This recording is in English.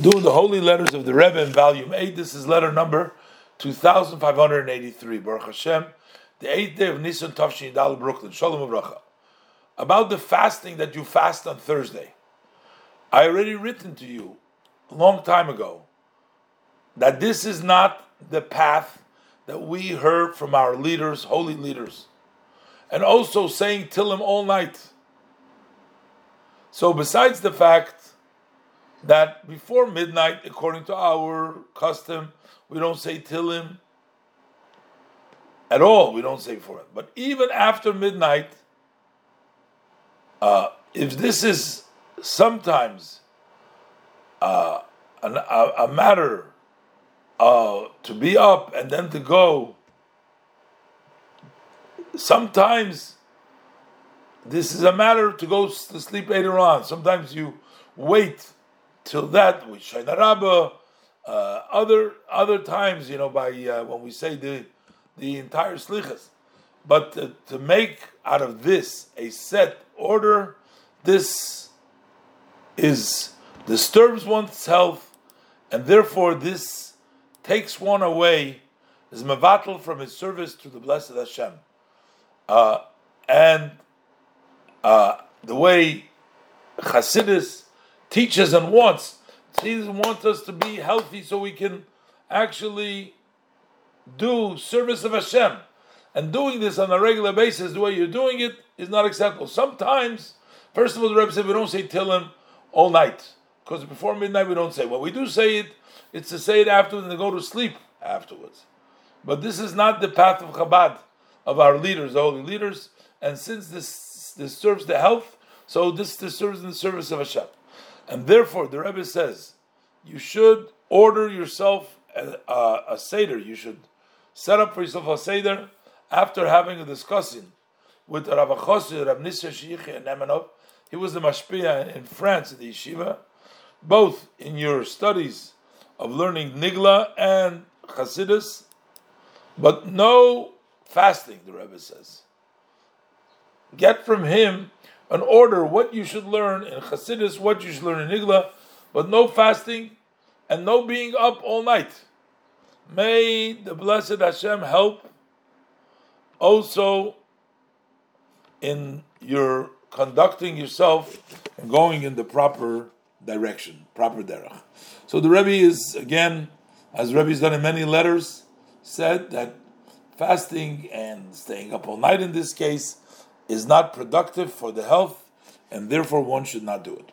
Doing the holy letters of the Rebbe in volume 8. This is letter number 2583. Baruch Hashem, the 8th day of Nisan Tavshin Dal Brooklyn. Shalom Abracha. About the fasting that you fast on Thursday. I already written to you a long time ago that this is not the path that we heard from our leaders, holy leaders, and also saying Tillim all night. So, besides the fact that before midnight, according to our custom, we don't say Tillim at all. We don't say for it. But even after midnight, uh, if this is sometimes uh, an, a, a, matter uh, to be up and then to go, sometimes this is a matter to go to sleep later on. Sometimes you wait till that with Shayna Rabbah, uh, other other times, you know, by uh, when we say the the entire slichas, but to, to, make out of this a set order, this is disturbs one's health, and therefore this takes one away, is mevatel from his service to the blessed Hashem, uh, and uh, the way Chassidus teaches and wants. He wants us to be healthy so we can actually do service of Hashem. And doing this on a regular basis, the way you're doing it, is not acceptable. Sometimes, first of all, the Rebbe said we don't say Tillim all night. Because before midnight we don't say. When we do say it, it's to say it afterwards and to go to sleep afterwards. But this is not the path of Chabad, of our leaders, the holy leaders. And since this, this serves the health, so this, this serves in the service of Hashem. And therefore, the Rebbe says, you should order yourself a, a, a Seder. You should set up for yourself a Seder after having a discussion with Rav Achosi, Rav Nissan Shiichi and Nemanov. He was the Mashpia in France at the yeshiva. Both in your studies of learning Nigla and Chassidus, but no fasting, the Rebbe says. Get from him an order what you should learn in Chassidus, what you should learn in Nigla, but no fasting and no being up all night. May the blessed Hashem help also in your conducting yourself and going in the proper direction, proper derech. So the Rebbe is again, as Rebbe has done in many letters, said that fasting and staying up all night in this case is not productive for the health, and therefore one should not do it.